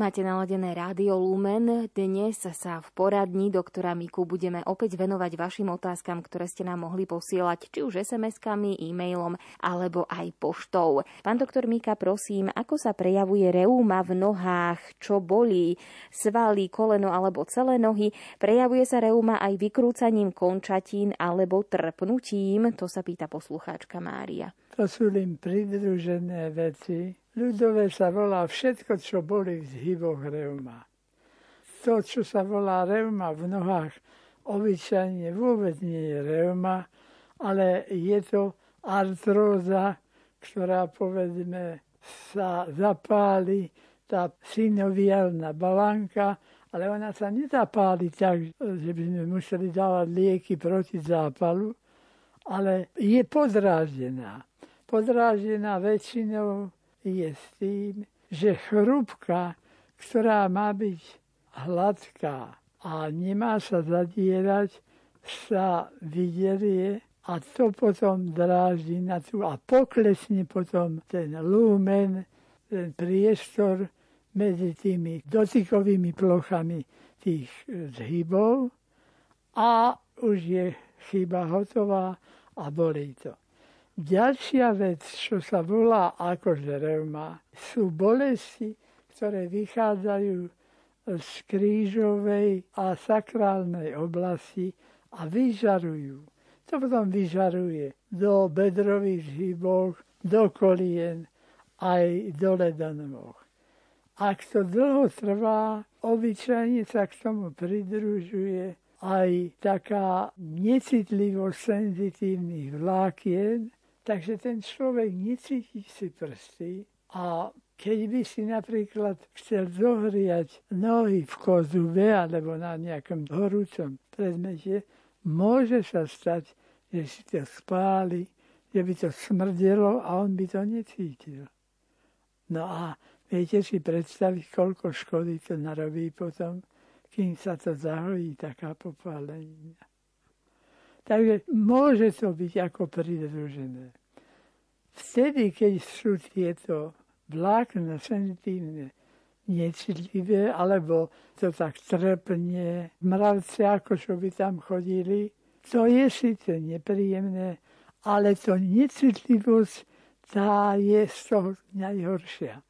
Máte naladené Rádio Lumen. Dnes sa v poradni doktora Miku budeme opäť venovať vašim otázkam, ktoré ste nám mohli posielať, či už SMS-kami, e-mailom alebo aj poštou. Pán doktor Mika, prosím, ako sa prejavuje reuma v nohách, čo bolí, svaly, koleno alebo celé nohy? Prejavuje sa reuma aj vykrúcaním končatín alebo trpnutím? To sa pýta poslucháčka Mária. To sú len pridružené veci, Ľudové sa volá všetko, čo boli v zhyboch reuma. To, čo sa volá reuma v nohách, obyčajne vôbec nie je reuma, ale je to artróza, ktorá povedzme sa zapáli, tá synoviálna balanka, ale ona sa nezapáli tak, že by sme museli dávať lieky proti zápalu, ale je podráždená. Podráždená väčšinou je s tým, že chrúbka, ktorá má byť hladká a nemá sa zadierať, sa vyderie a to potom dráždi na tú a poklesne potom ten lumen, ten priestor medzi tými dotykovými plochami tých zhybov a už je chyba hotová a bolí to. Ďalšia vec, čo sa volá akože reuma, sú bolesti, ktoré vychádzajú z krížovej a sakrálnej oblasti a vyžarujú. To potom vyžaruje do bedrových hybov, do kolien, aj do nôh. Ak to dlho trvá, obyčajne sa k tomu pridružuje aj taká necitlivosť senzitívnych vlákien, Takže ten človek necíti si prsty a keď by si napríklad chcel zohriať nohy v kozube alebo na nejakom horúcom predmete, môže sa stať, že si to spáli, že by to smrdelo a on by to necítil. No a viete si predstaviť, koľko škody to narobí potom, kým sa to zahojí, taká popálenina. Takže môže to byť ako pridružené. Vtedy, keď sú tieto vlákna senzitívne necitlivé, alebo to tak trpne, mravce, ako čo by tam chodili, to je síce nepríjemné, ale to necitlivosť, tá je z toho najhoršia.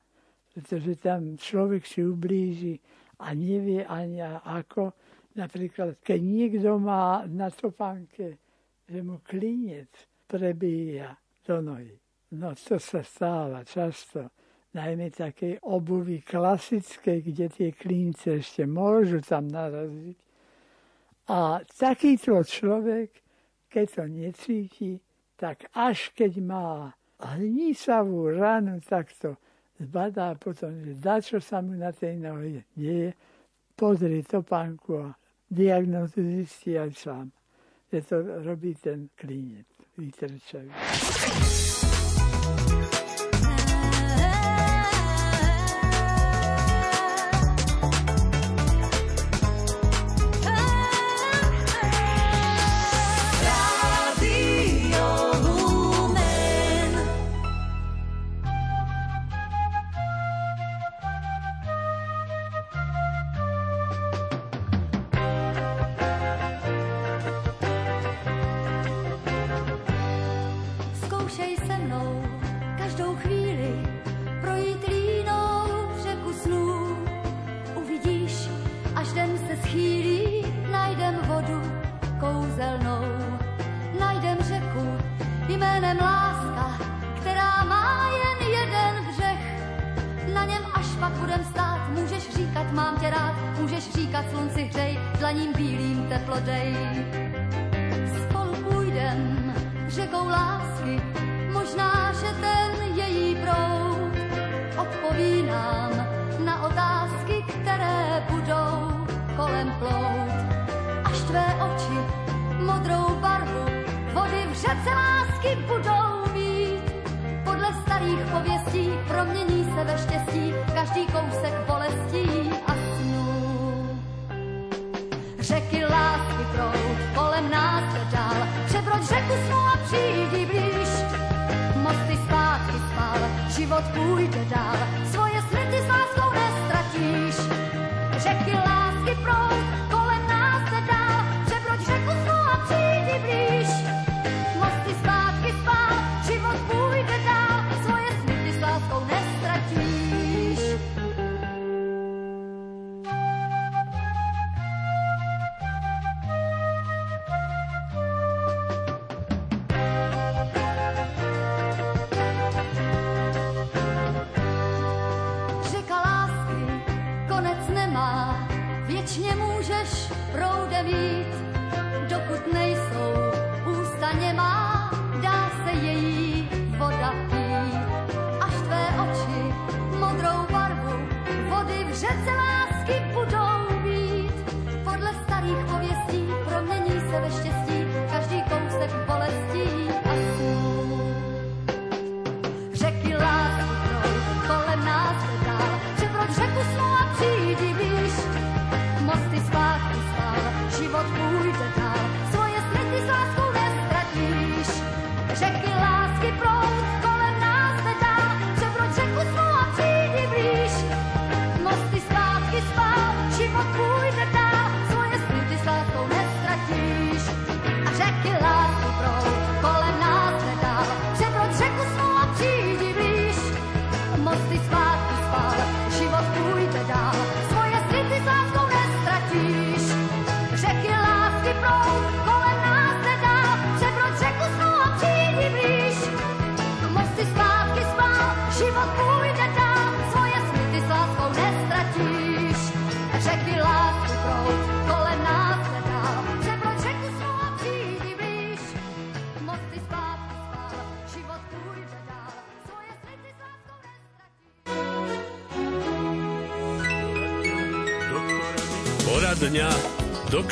Pretože tam človek si ublíži a nevie ani ako, Napríklad, keď niekto má na topánke, že mu klinec prebíja do nohy. No to sa stáva často. Najmä také obuvy klasické, kde tie klince ešte môžu tam naraziť. A takýto človek, keď to necíti, tak až keď má hnísavú ranu, tak to zbadá potom, že dačo sa mu na tej nohe deje, pozrie topánku a diagnozu zistí aj sám, že to robí ten klínec vytrčavý. pověstí, promění se ve štěstí, každý kousek bolestí a snů. Řeky lásky prout, kolem nás jde dál, přebroď řeku snů a přijdi blíž. Mosty zpátky spal, život půjde dál,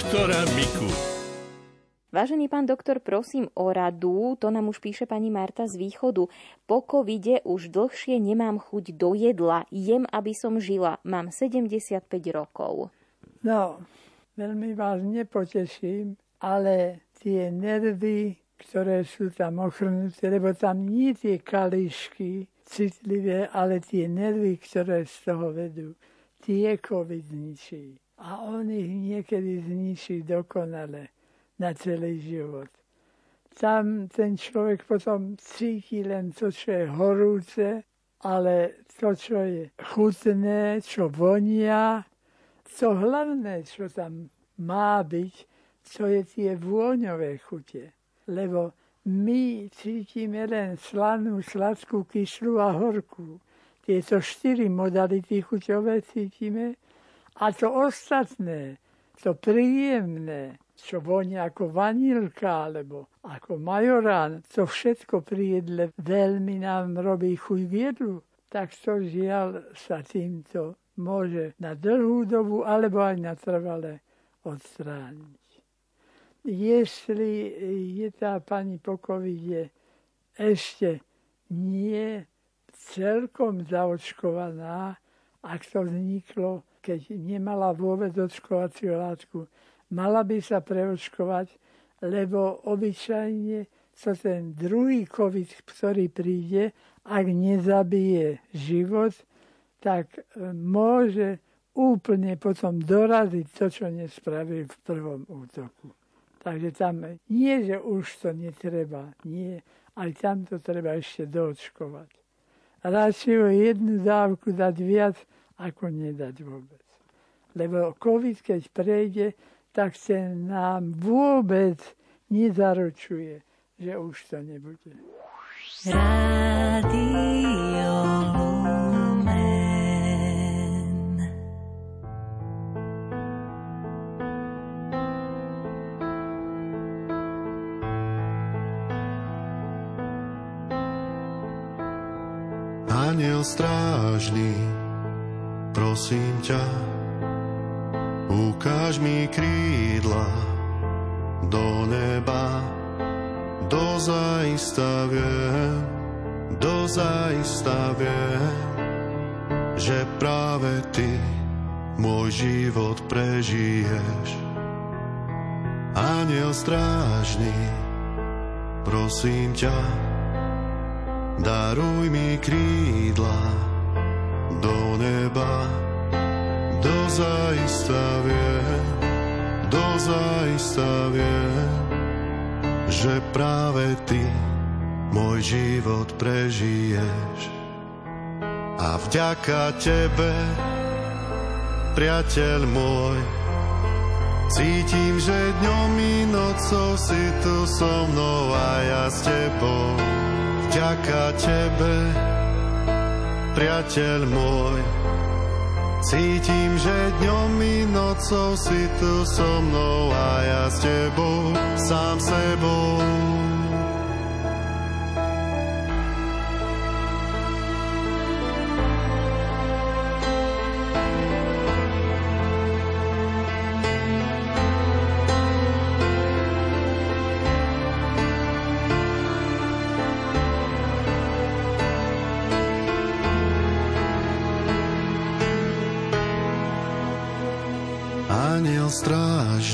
doktora Miku. Vážený pán doktor, prosím o radu, to nám už píše pani Marta z východu. Po covide už dlhšie nemám chuť do jedla, jem, aby som žila. Mám 75 rokov. No, veľmi vás nepoteším, ale tie nervy, ktoré sú tam ochrnuté, lebo tam nie tie kališky citlivé, ale tie nervy, ktoré z toho vedú, tie COVID zničí. A on ich niekedy zničí dokonale na celý život. Tam ten človek potom cíti len to, čo je horúce, ale to, čo je chutné, čo vonia, to hlavné, čo tam má byť, to je tie vôňové chute. Lebo my cítime len slanú, sladkú, kyslú a horkú. Tieto štyri modality chuťové cítime a to ostatné, to príjemné, čo vonia ako vanilka alebo ako majorán, to všetko pri jedle veľmi nám robí chuť k jedlu. Tak to žiaľ sa týmto môže na dlhú dobu alebo aj na trvale odstrániť. Jestli je tá pani po ešte nie celkom zaočkovaná, ak to vzniklo, keď nemala vôbec očkovaciu látku, mala by sa preočkovať, lebo obyčajne sa ten druhý COVID, ktorý príde, ak nezabije život, tak e, môže úplne potom doraziť to, čo nespravil v prvom útoku. Takže tam nie, že už to netreba, nie, aj tam to treba ešte doočkovať. Radšej jednu dávku dať viac, ako nedať vôbec. Lebo COVID, keď prejde, tak ten nám vôbec nezaručuje, že už to nebude. Radio. Aniel strážny, prosím ťa, ukáž mi krídla do neba, dozaista viem, dozaista viem, že práve ty môj život prežiješ. Aniel strážny, prosím ťa, daruj mi krídla do neba. Dozaista viem, dozaista viem, že práve ty môj život prežiješ. A vďaka tebe, priateľ môj, cítim, že dňom i nocou si tu so mnou a ja s tebou. Vďaka tebe, priateľ môj, Cítim, že dňom i nocou si tu so mnou a ja s tebou, sám sebou.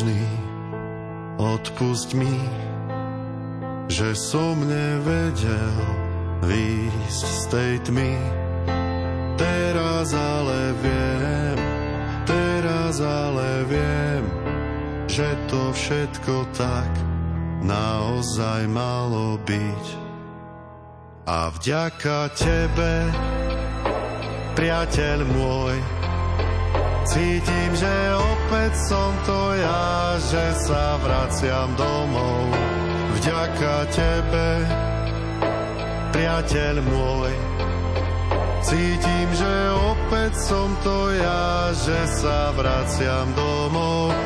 Strážny, odpusť mi, že som nevedel výjsť z tej tmy. Teraz ale viem, teraz ale viem, že to všetko tak naozaj malo byť. A vďaka tebe, priateľ môj, Cítim, že opäť som to ja, že sa vraciam domov. Vďaka tebe, priateľ môj. Cítim, že opäť som to ja, že sa vraciam domov.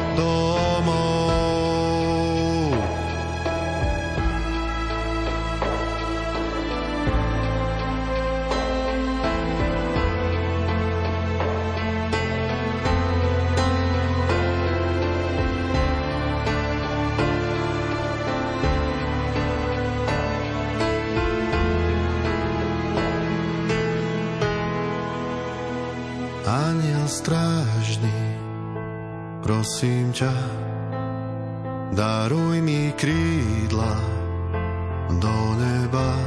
Prosím ťa, daruj mi krídla do neba.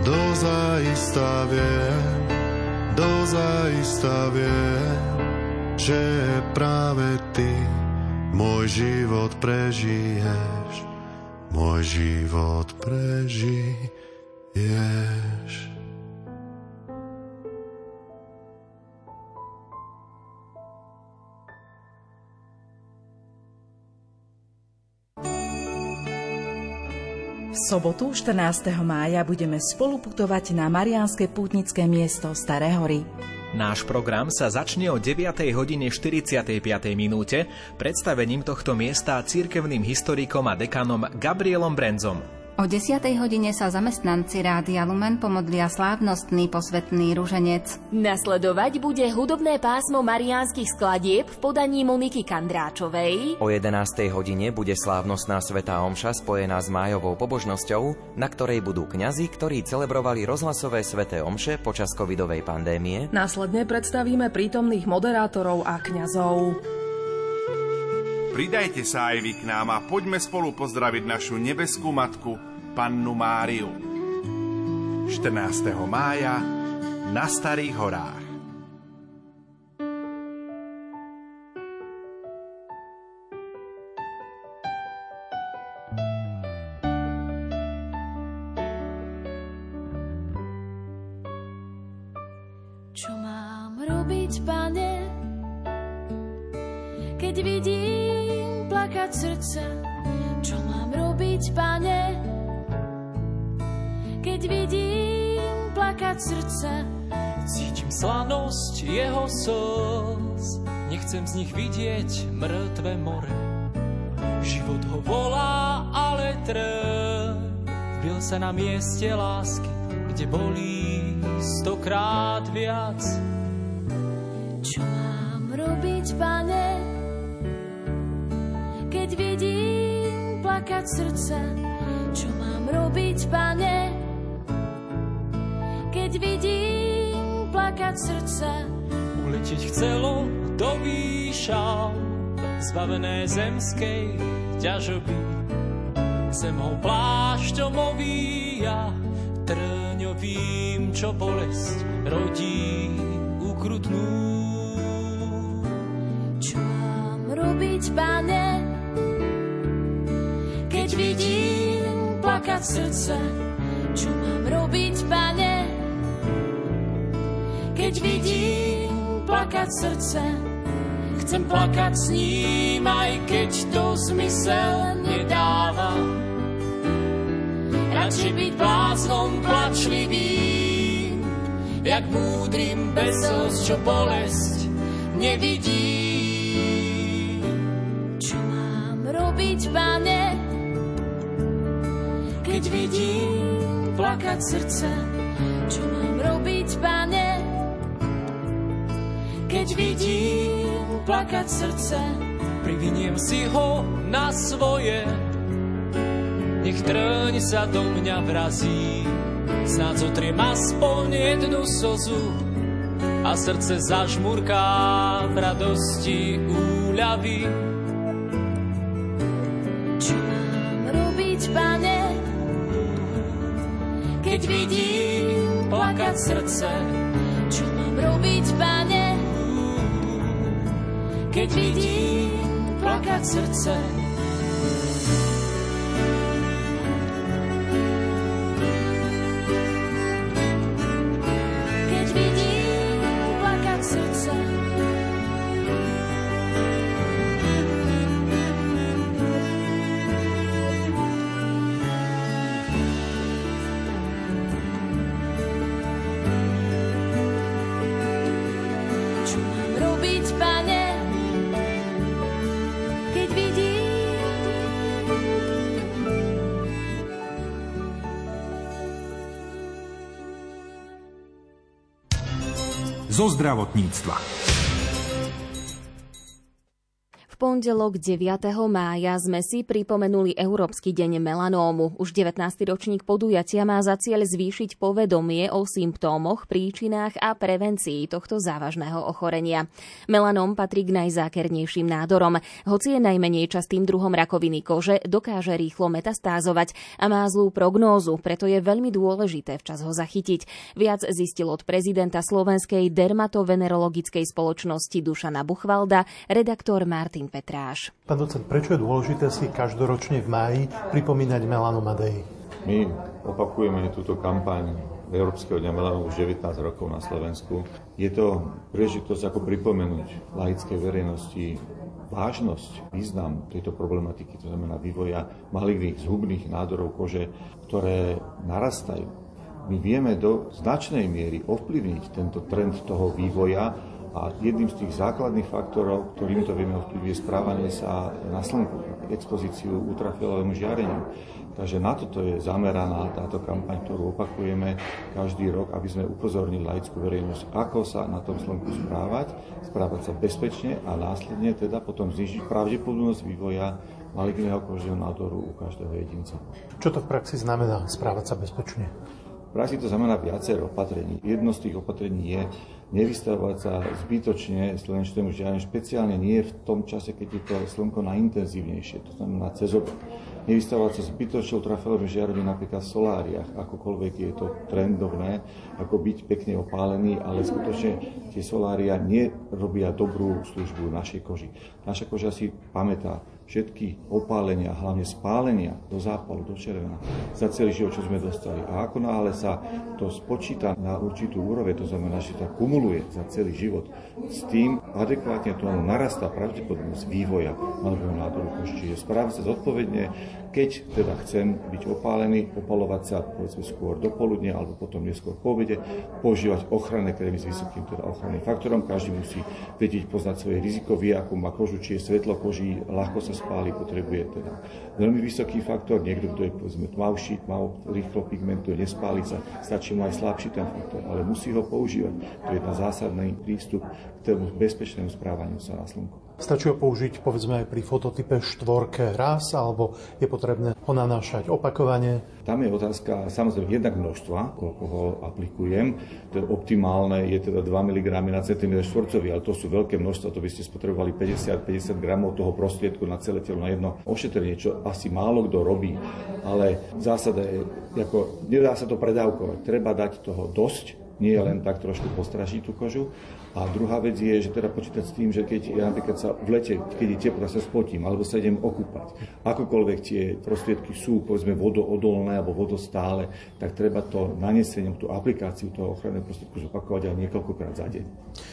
Dozaista viem, dozaista viem, že práve ty môj život prežiješ, môj život prežiješ. Sobotu 14. mája budeme spoluputovať na Mariánske pútnické miesto Staré hory. Náš program sa začne o 9. hodine 45. minúte predstavením tohto miesta cirkevným historikom a dekanom Gabrielom Brenzom. O 10. hodine sa zamestnanci Rádia Lumen pomodlia slávnostný posvetný ruženec. Nasledovať bude hudobné pásmo mariánskych skladieb v podaní Moniky Kandráčovej. O 11. hodine bude slávnostná svetá omša spojená s májovou pobožnosťou, na ktorej budú kňazi, ktorí celebrovali rozhlasové sveté omše počas covidovej pandémie. Následne predstavíme prítomných moderátorov a kňazov. Pridajte sa aj vy k nám a poďme spolu pozdraviť našu nebeskú matku, pannu Máriu. 14. mája na Starých horách. Srdce? Čo mám robiť, pane, keď vidím plakať srdce. Cítim slanosť jeho slz, nechcem z nich vidieť mŕtve more. Život ho volá, ale trbil sa na mieste lásky, kde bolí stokrát viac. Plakať srdce? Čo mám robiť, pane, keď vidím plakať srdce. Uletieť chcelo do výšav, zbavené zemskej ťažoby. Zem ho plášťom ovíja, trňo vím, čo bolesť rodí ukrutnú. Čo mám robiť, pane, plakať srdce? Čo mám robiť, pane, keď vidím plakať srdce? Chcem plakať s ním, aj keď to zmysel nedáva. Radšej byť bláznom plačlivým, jak múdrym bezosť, čo bolesť nevidí. Čo mám robiť, pane, keď vidím plakať srdce? Čo mám robiť, pane, keď vidím plakať srdce? Priviniem si ho na svoje, nech trň sa do mňa vrazí. Snáď zotriem aspoň jednu slzu a srdce zažmurká v radosti úľavy. Keď vidím plakať srdce? Čo mám robiť, pane, keď vidím plakať srdce? Zo zdravotníctva. Pondelok 9. mája sme si pripomenuli Európsky deň melanómu. Už 19. ročník podujatia má za cieľ zvýšiť povedomie o symptómoch, príčinách a prevencii tohto závažného ochorenia. Melanóm patrí k najzákernejším nádorom. Hoci je najmenej častým druhom rakoviny kože, dokáže rýchlo metastázovať a má zlú prognózu, preto je veľmi dôležité včas ho zachytiť. Viac zistil od prezidenta Slovenskej dermatovenerologickej spoločnosti Dušana Buchvalda redaktor Martin Petráš. Pán docent, prečo je dôležité si každoročne v máji pripomínať Melanoma Day? My opakujeme túto kampaň Európskeho dňa melanomu už 19 rokov na Slovensku. Je to príležitosť ako pripomenúť laickej verejnosti vážnosť, význam tejto problematiky, to znamená vývoja maligných zhubných nádorov kože, ktoré narastajú. My vieme do značnej miery ovplyvniť tento trend toho vývoja a jedným z tých základných faktorov, ktorým to vieme ovplyvniť, je správanie sa na slnku, expozíciu ultrafialovému žiareniu. Takže na toto je zameraná táto kampaň, ktorú opakujeme každý rok, aby sme upozornili laickú verejnosť, ako sa na tom slnku správať, správať sa bezpečne a následne teda potom znižiť pravdepodobnosť vývoja maligného kožného nádoru u každého jedinca. Čo to v praxi znamená správať sa bezpečne? Praxi to znamená viacero opatrení. Jedno z tých opatrení je nevystavovať sa zbytočne slnečnému žiareniu, špeciálne nie v tom čase, keď je to slnko najintenzívnejšie, to znamená cez obed. Nevystavovať sa zbytočne ultrafialovému žiareniu napríklad v soláriách, akokoľvek je to trendovné, ako byť pekne opálený, ale skutočne tie solária nerobia dobrú službu našej koži. Naša koža si pamätá všetky opálenia, hlavne spálenia do zápalu, do červená, za celý život, čo sme dostali. A ako náhle sa to spočíta na určitú úroveň, to znamená, že sa kumuluje za celý život, s tým adekvátne to narastá pravdepodobnosť vývoja maligného nádoru kože. Čiže správať sa zodpovedne, keď teda chcem byť opálený, opalovať sa povedzme skôr do poludnia alebo potom neskôr po obede, používať ochranné krémy s vysokým teda ochranným faktorom. Každý musí vedieť poznať svoje riziko, vie, akú má kožu, či je svetlo koží, ľahko sa spáli, potrebuje teda veľmi vysoký faktor. Niekto, kto je povedzme tmavší, tmav, rýchlo pigmentuje, nespáli sa, stačí mu aj slabší ten faktor, ale musí ho používať. To je jedna zásadný prístup k tomu bezpečnému správaniu sa na slnku. Stačí ho použiť povedzme aj pri fototype štvorke raz, alebo je potrebné ho nanášať opakovane? Tam je otázka samozrejme jednak množstva, koľko ho aplikujem. To optimálne je teda 2 mg na cm štvorcový, ale to sú veľké množstva, to by ste spotrebovali 50-50 gramov toho prostriedku na celé telo na jedno ošetrenie, čo asi málo kto robí. Ale zásada je, ako, nedá sa to predávkovať, treba dať toho dosť, nie len tak trošku postražiť tú kožu. A druhá vec je, že teda počítať s tým, že keď ja napríklad sa v lete, keď je teplo, sa spotím, alebo sa idem okúpať, akokoľvek tie prostriedky sú, povedzme, vodoodolné alebo vodostále, tak treba to nanesením, tú aplikáciu toho ochranného prostriedku zopakovať aj niekoľkokrát za deň.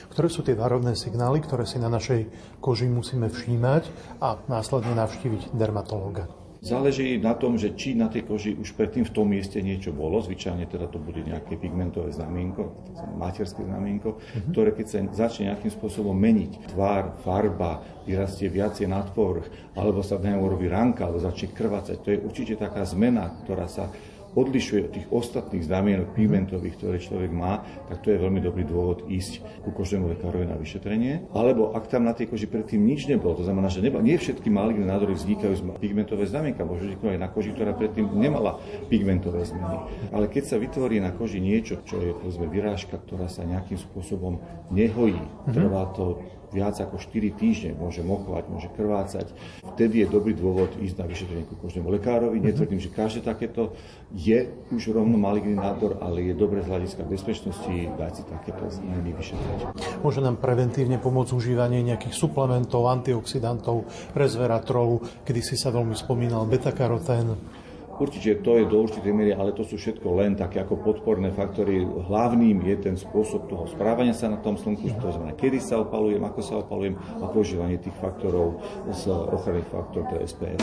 Ktoré sú tie varovné signály, ktoré si na našej koži musíme všímať a následne navštíviť dermatológa? Záleží na tom, že či na tej koži už predtým v tom mieste niečo bolo, zvyčajne teda to bude nejaké pigmentové znamienko, materské znamienko, mm-hmm. ktoré keď sa začne nejakým spôsobom meniť, tvár, farba, vyrastie viacej nad povrch, alebo sa v urobí ranka, alebo začne krvácať, to je určite taká zmena, ktorá sa odlišuje od tých ostatných znamienok pigmentových, ktoré človek má, tak to je veľmi dobrý dôvod ísť ku kožnému lekárovi na vyšetrenie. Alebo ak tam na tej koži predtým nič nebolo, to znamená, že neba, nie všetky maligné nádory vznikajú z pigmentové znamienka, môže vzniknúť aj na koži, ktorá predtým nemala pigmentové zmeny. Ale keď sa vytvorí na koži niečo, čo je povedzme vyrážka, ktorá sa nejakým spôsobom nehojí, mm-hmm. trvá to viac ako 4 týždne, môže mokovať, môže krvácať. Vtedy je dobrý dôvod ísť na vyšetrenie ku kožnému lekárovi. Netvrdím, že každé takéto je už rovno maligný nádor, ale je dobré z hľadiska bezpečnosti dať si takéto znamení vyšetriť. Môže nám preventívne pomôcť užívanie nejakých suplementov, antioxidantov, resveratrolu, kedy si sa veľmi spomínal beta-karotén. Určite to je do určitej miery, ale to sú všetko len také ako podporné faktory. Hlavným je ten spôsob toho správania sa na tom slnku, to znamená, kedy sa opalujem, ako sa opalujem a používanie tých faktorov z ochranných faktorov, to je SPS.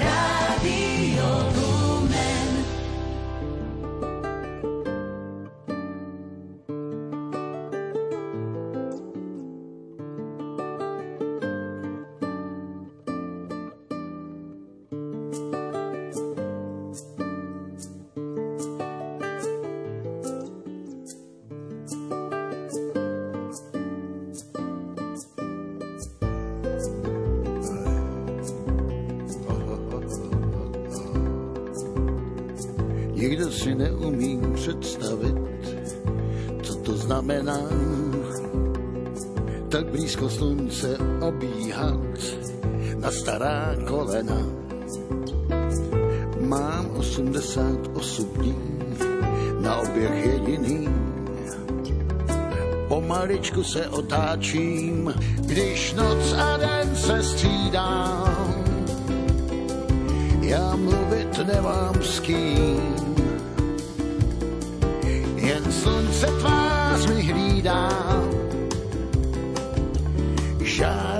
Radio kolena. Se otáčím, když noc a den se střídám. Já mluvit nemám s kým, jen slunce tvář mi hlídá. Žárem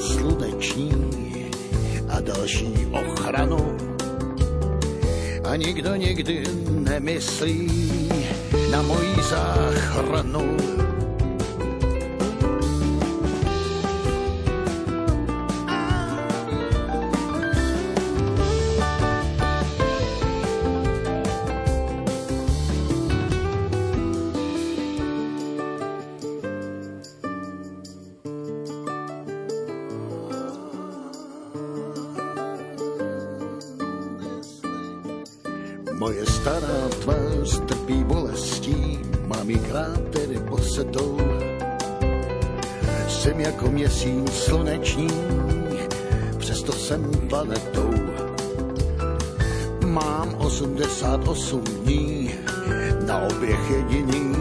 sluneční a další ochranu. A nikdo nikdy nemyslí na moji záchranu měsíc sluneční, přesto jsem planetou. Mám 88 dní na oběh jediný.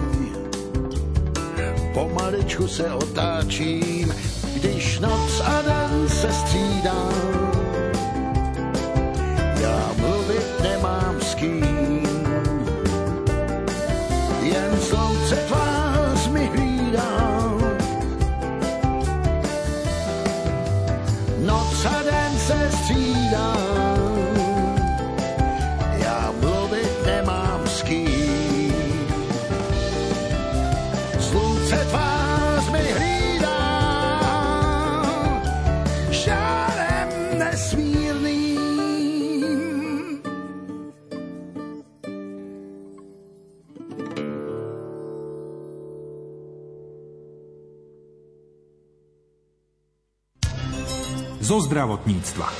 Pomaličku se otáčím, když noc a den se střídá. Zdravotníctva.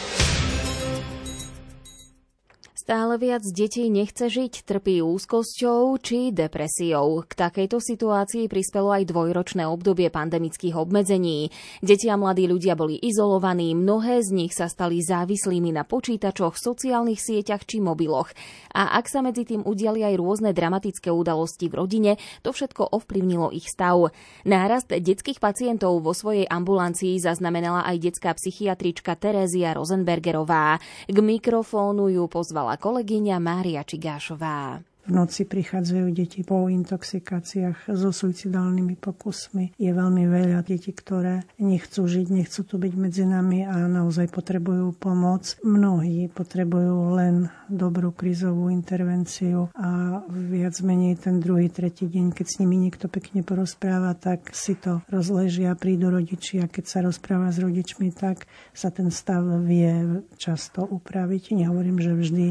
Stále viac detí nechce žiť, trpí úzkosťou či depresiou. K takejto situácii prispelo aj dvojročné obdobie pandemických obmedzení. Deti a mladí ľudia boli izolovaní, mnohé z nich sa stali závislými na počítačoch, sociálnych sieťach či mobiloch. A ak sa medzi tým udiali aj rôzne dramatické udalosti v rodine, to všetko ovplyvnilo ich stav. Nárast detských pacientov vo svojej ambulancii zaznamenala aj detská psychiatrička Terézia Rosenbergerová. K mikrofónu ju pozvala kolegyňa Mária Čigášová. V noci prichádzajú deti po intoxikáciách so suicidálnymi pokusmi. Je veľmi veľa detí, ktoré nechcú žiť, nechcú tu byť medzi nami a naozaj potrebujú pomoc. Mnohí potrebujú len dobrú krizovú intervenciu a viac menej ten druhý, tretí deň, keď s nimi niekto pekne porozpráva, tak si to rozležia, prídu rodičia. Keď sa rozpráva s rodičmi, tak sa ten stav vie často upraviť. Nehovorím, že vždy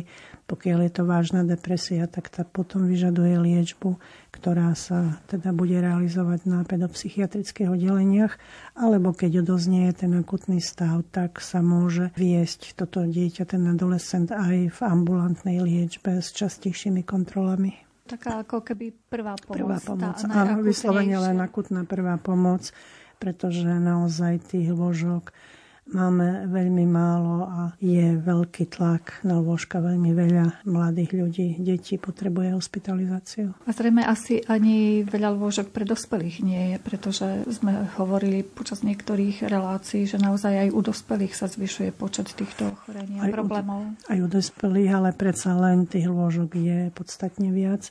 pokiaľ je to vážna depresia, tak tá potom vyžaduje liečbu, ktorá sa teda bude realizovať na pedopsychiatrických oddeleniach, alebo keď odoznie ten akutný stav, tak sa môže viesť toto dieťa, ten adolescent aj v ambulantnej liečbe s častejšími kontrolami. Taká ako keby prvá pomoc. Prvá pomoc, áno, vyslovene len akutná prvá pomoc, pretože naozaj tých lôžok máme veľmi málo a je veľký tlak na lôžka. Veľmi veľa mladých ľudí, detí potrebuje hospitalizáciu. A zrejme asi ani veľa lôžok pre dospelých nie je, pretože sme hovorili počas niektorých relácií, že naozaj aj u dospelých sa zvyšuje počet týchto ochorení a problémov. U, aj u dospelých, ale predsa len tých lôžok je podstatne viac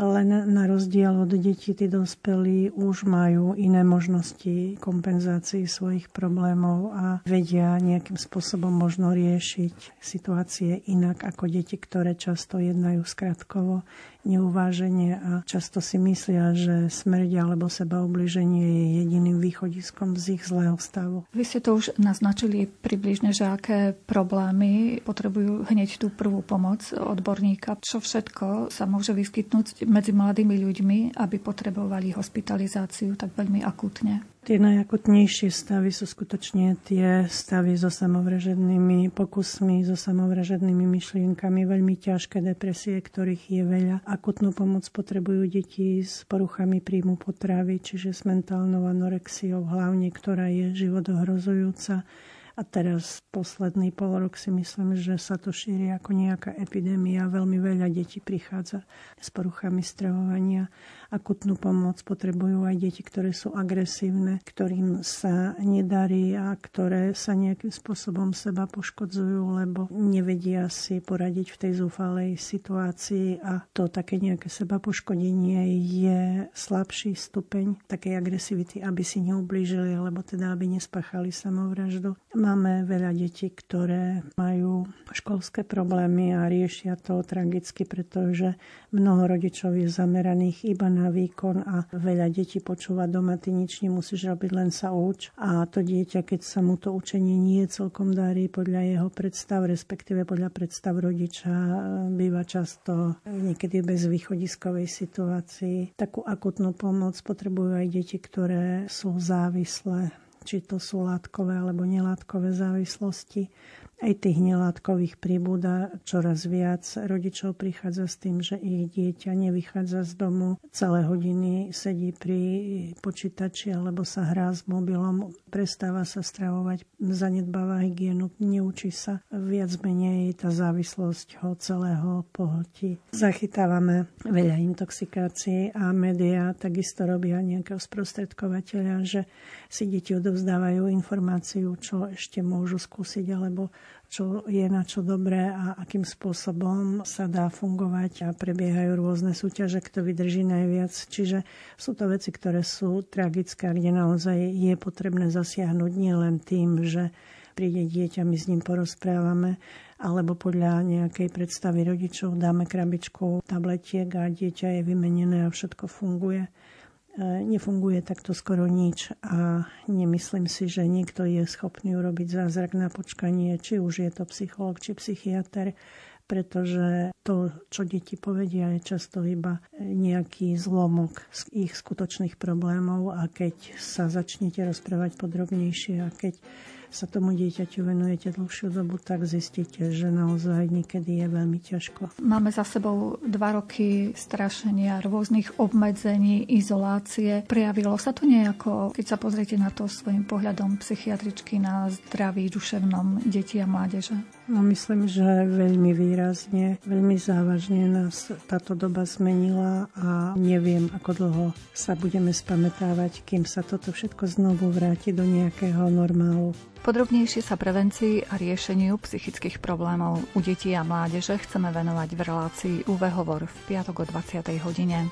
len na rozdiel od detí, tí dospelí už majú iné možnosti kompenzácií svojich problémov a vedia nejakým spôsobom možno riešiť situácie inak ako deti, ktoré často jednajú skratkovo neuváženie a často si myslia, že smrť alebo seba ubliženie je jediným východiskom z ich zlého stavu. Vy ste to už naznačili približne, že aké problémy potrebujú hneď tú prvú pomoc odborníka. Čo všetko sa môže vyskytnúť medzi mladými ľuďmi, aby potrebovali hospitalizáciu tak veľmi akutne? Tie najakutnejšie stavy sú skutočne tie stavy so samovražednými pokusmi, so samovražednými myšlienkami, veľmi ťažké depresie, ktorých je veľa. Akutnú pomoc potrebujú deti s poruchami príjmu potravy, čiže s mentálnou anorexiou hlavne, ktorá je životohrozujúca. A teraz posledný pol rok si myslím, že sa to šíri ako nejaká epidémia. Veľmi veľa detí prichádza s poruchami stravovania akutnú pomoc potrebujú aj deti, ktoré sú agresívne, ktorým sa nedarí a ktoré sa nejakým spôsobom seba poškodzujú, lebo nevedia si poradiť v tej zúfalej situácii a to také nejaké seba poškodenie je slabší stupeň takej agresivity, aby si neublížili, alebo teda aby nespáchali samovraždu. Máme veľa detí, ktoré majú školské problémy a riešia to tragicky, pretože mnoho rodičov je zameraných iba na výkon a veľa detí počúva doma, ty nič nemusíš robiť, len sa uč. A to dieťa, keď sa mu to učenie nie celkom darí podľa jeho predstav, respektíve podľa predstav rodiča, býva často niekedy bez východiskovej situácii. Takú akutnú pomoc potrebujú aj deti, ktoré sú závislé či to sú látkové alebo nelátkové závislosti aj tých nelátkových pribúda čoraz viac. Rodičov prichádza s tým, že ich dieťa nevychádza z domu, celé hodiny sedí pri počítači alebo sa hrá s mobilom, prestáva sa stravovať, zanedbáva hygienu, neučí sa. Viac menej tá závislosť ho celého pohltí. Zachytávame veľa intoxikácií a médiá takisto robia nejakého sprostredkovateľa, že si deti odovzdávajú informáciu, čo ešte môžu skúsiť alebo čo je na čo dobré a akým spôsobom sa dá fungovať a prebiehajú rôzne súťaže, kto vydrží najviac. Čiže sú to veci, ktoré sú tragické, kde naozaj je potrebné zasiahnuť nielen tým, že príde dieťa, my s ním porozprávame, alebo podľa nejakej predstavy rodičov dáme krabičku tabletiek a dieťa je vymenené a všetko funguje nefunguje takto skoro nič a nemyslím si, že niekto je schopný urobiť zázrak na počkanie, či už je to psycholog, či psychiatr, pretože to, čo deti povedia, je často iba nejaký zlomok z ich skutočných problémov a keď sa začnete rozprávať podrobnejšie a keď sa tomu dieťaťu venujete dlhšiu dobu, tak zistíte, že naozaj niekedy je veľmi ťažko. Máme za sebou dva roky strašenia, rôznych obmedzení, izolácie. Prejavilo sa to nejako, keď sa pozriete na to svojim pohľadom psychiatričky na zdraví duševnom detí a mládeže? No myslím, že veľmi výrazne, veľmi závažne nás táto doba zmenila a neviem, ako dlho sa budeme spametávať, kým sa toto všetko znovu vráti do nejakého normálu. Podrobnejšie sa prevencii a riešeniu psychických problémov u detí a mládeže chceme venovať v relácii UV Hovor v piatok o 20. hodine.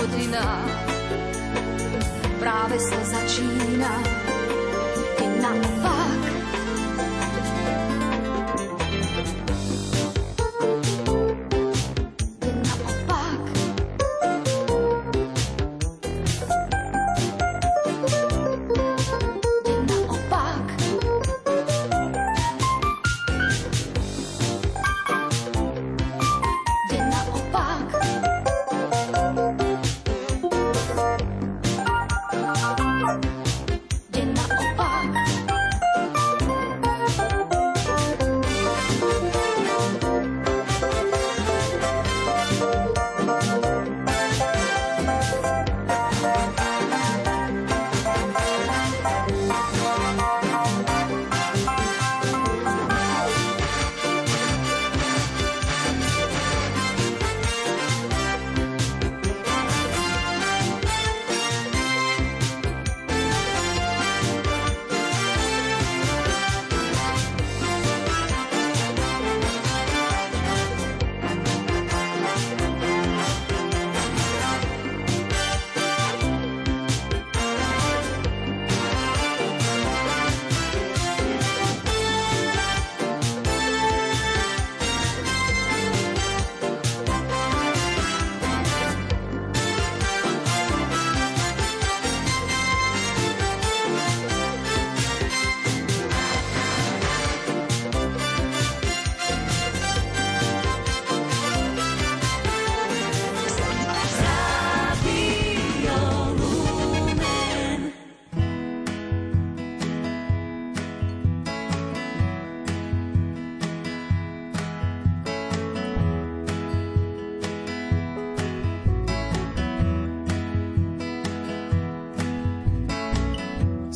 Hodina práve sa začína.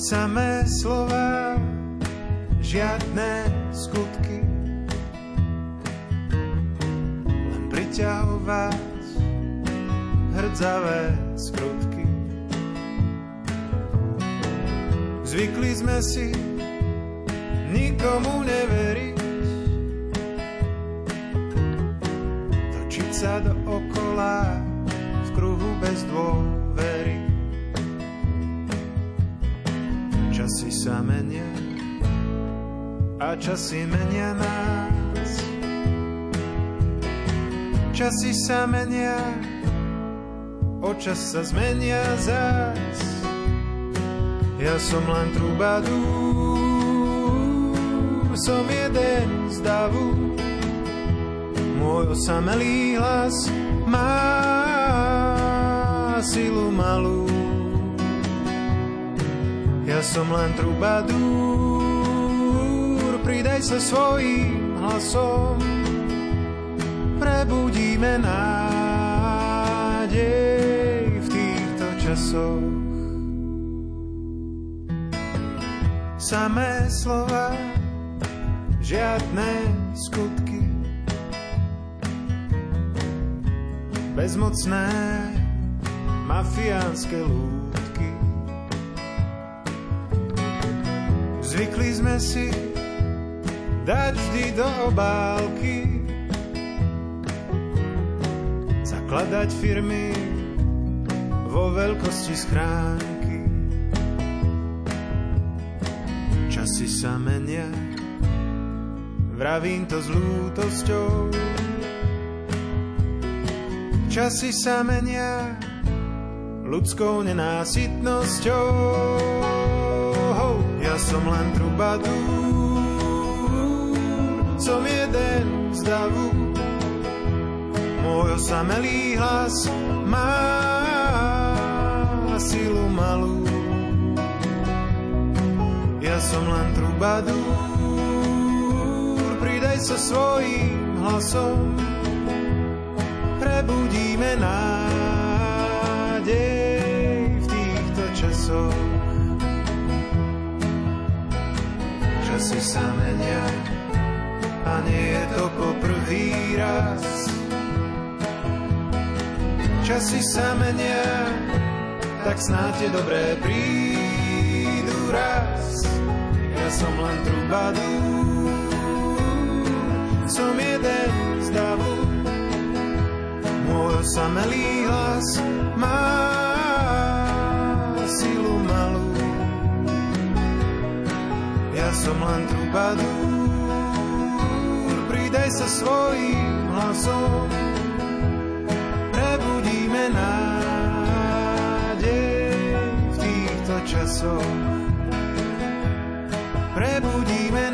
Samé slova, žiadne skutky. Len pri vás hrdzavé skrutky. Zvykli sme si nikomu neveriť, točiť sa do okola v kruhu bez dôvery. Časy sa menia a časy menia nás. Časy sa menia, očas sa zmenia zás. Ja som len trubadúr, som jeden z davu. Môj osamelý hlas má silu malú. Som len trubadúr, pridaj sa svojím hlasom. Prebudíme nádej v týchto časoch. Samé slova, žiadne skutky. Bezmocné mafiánske lúdky. Zvykli sme si dať vždy do obálky zakladať firmy vo veľkosti schránky. Časy sa menia, vravím to s lútosťou. Časy sa menia ľudskou nenásytnosťou. Ja som len trubadúr, som jeden z davu. Môj osamelý hlas má silu malú. Ja som len trubadúr, pridaj sa svojím hlasom. Prebudíme nádej v týchto časoch. Časy sa menia a nie je to poprvý raz. Časy sa menia, tak snáď dobré prídu raz. Ja som len trubadúr, som jeden z davu. Môj osamelý hlas má som len trubadúr, pridaj sa svojím hlasom. Prebudíme nádej v týchto časoch. Prebudíme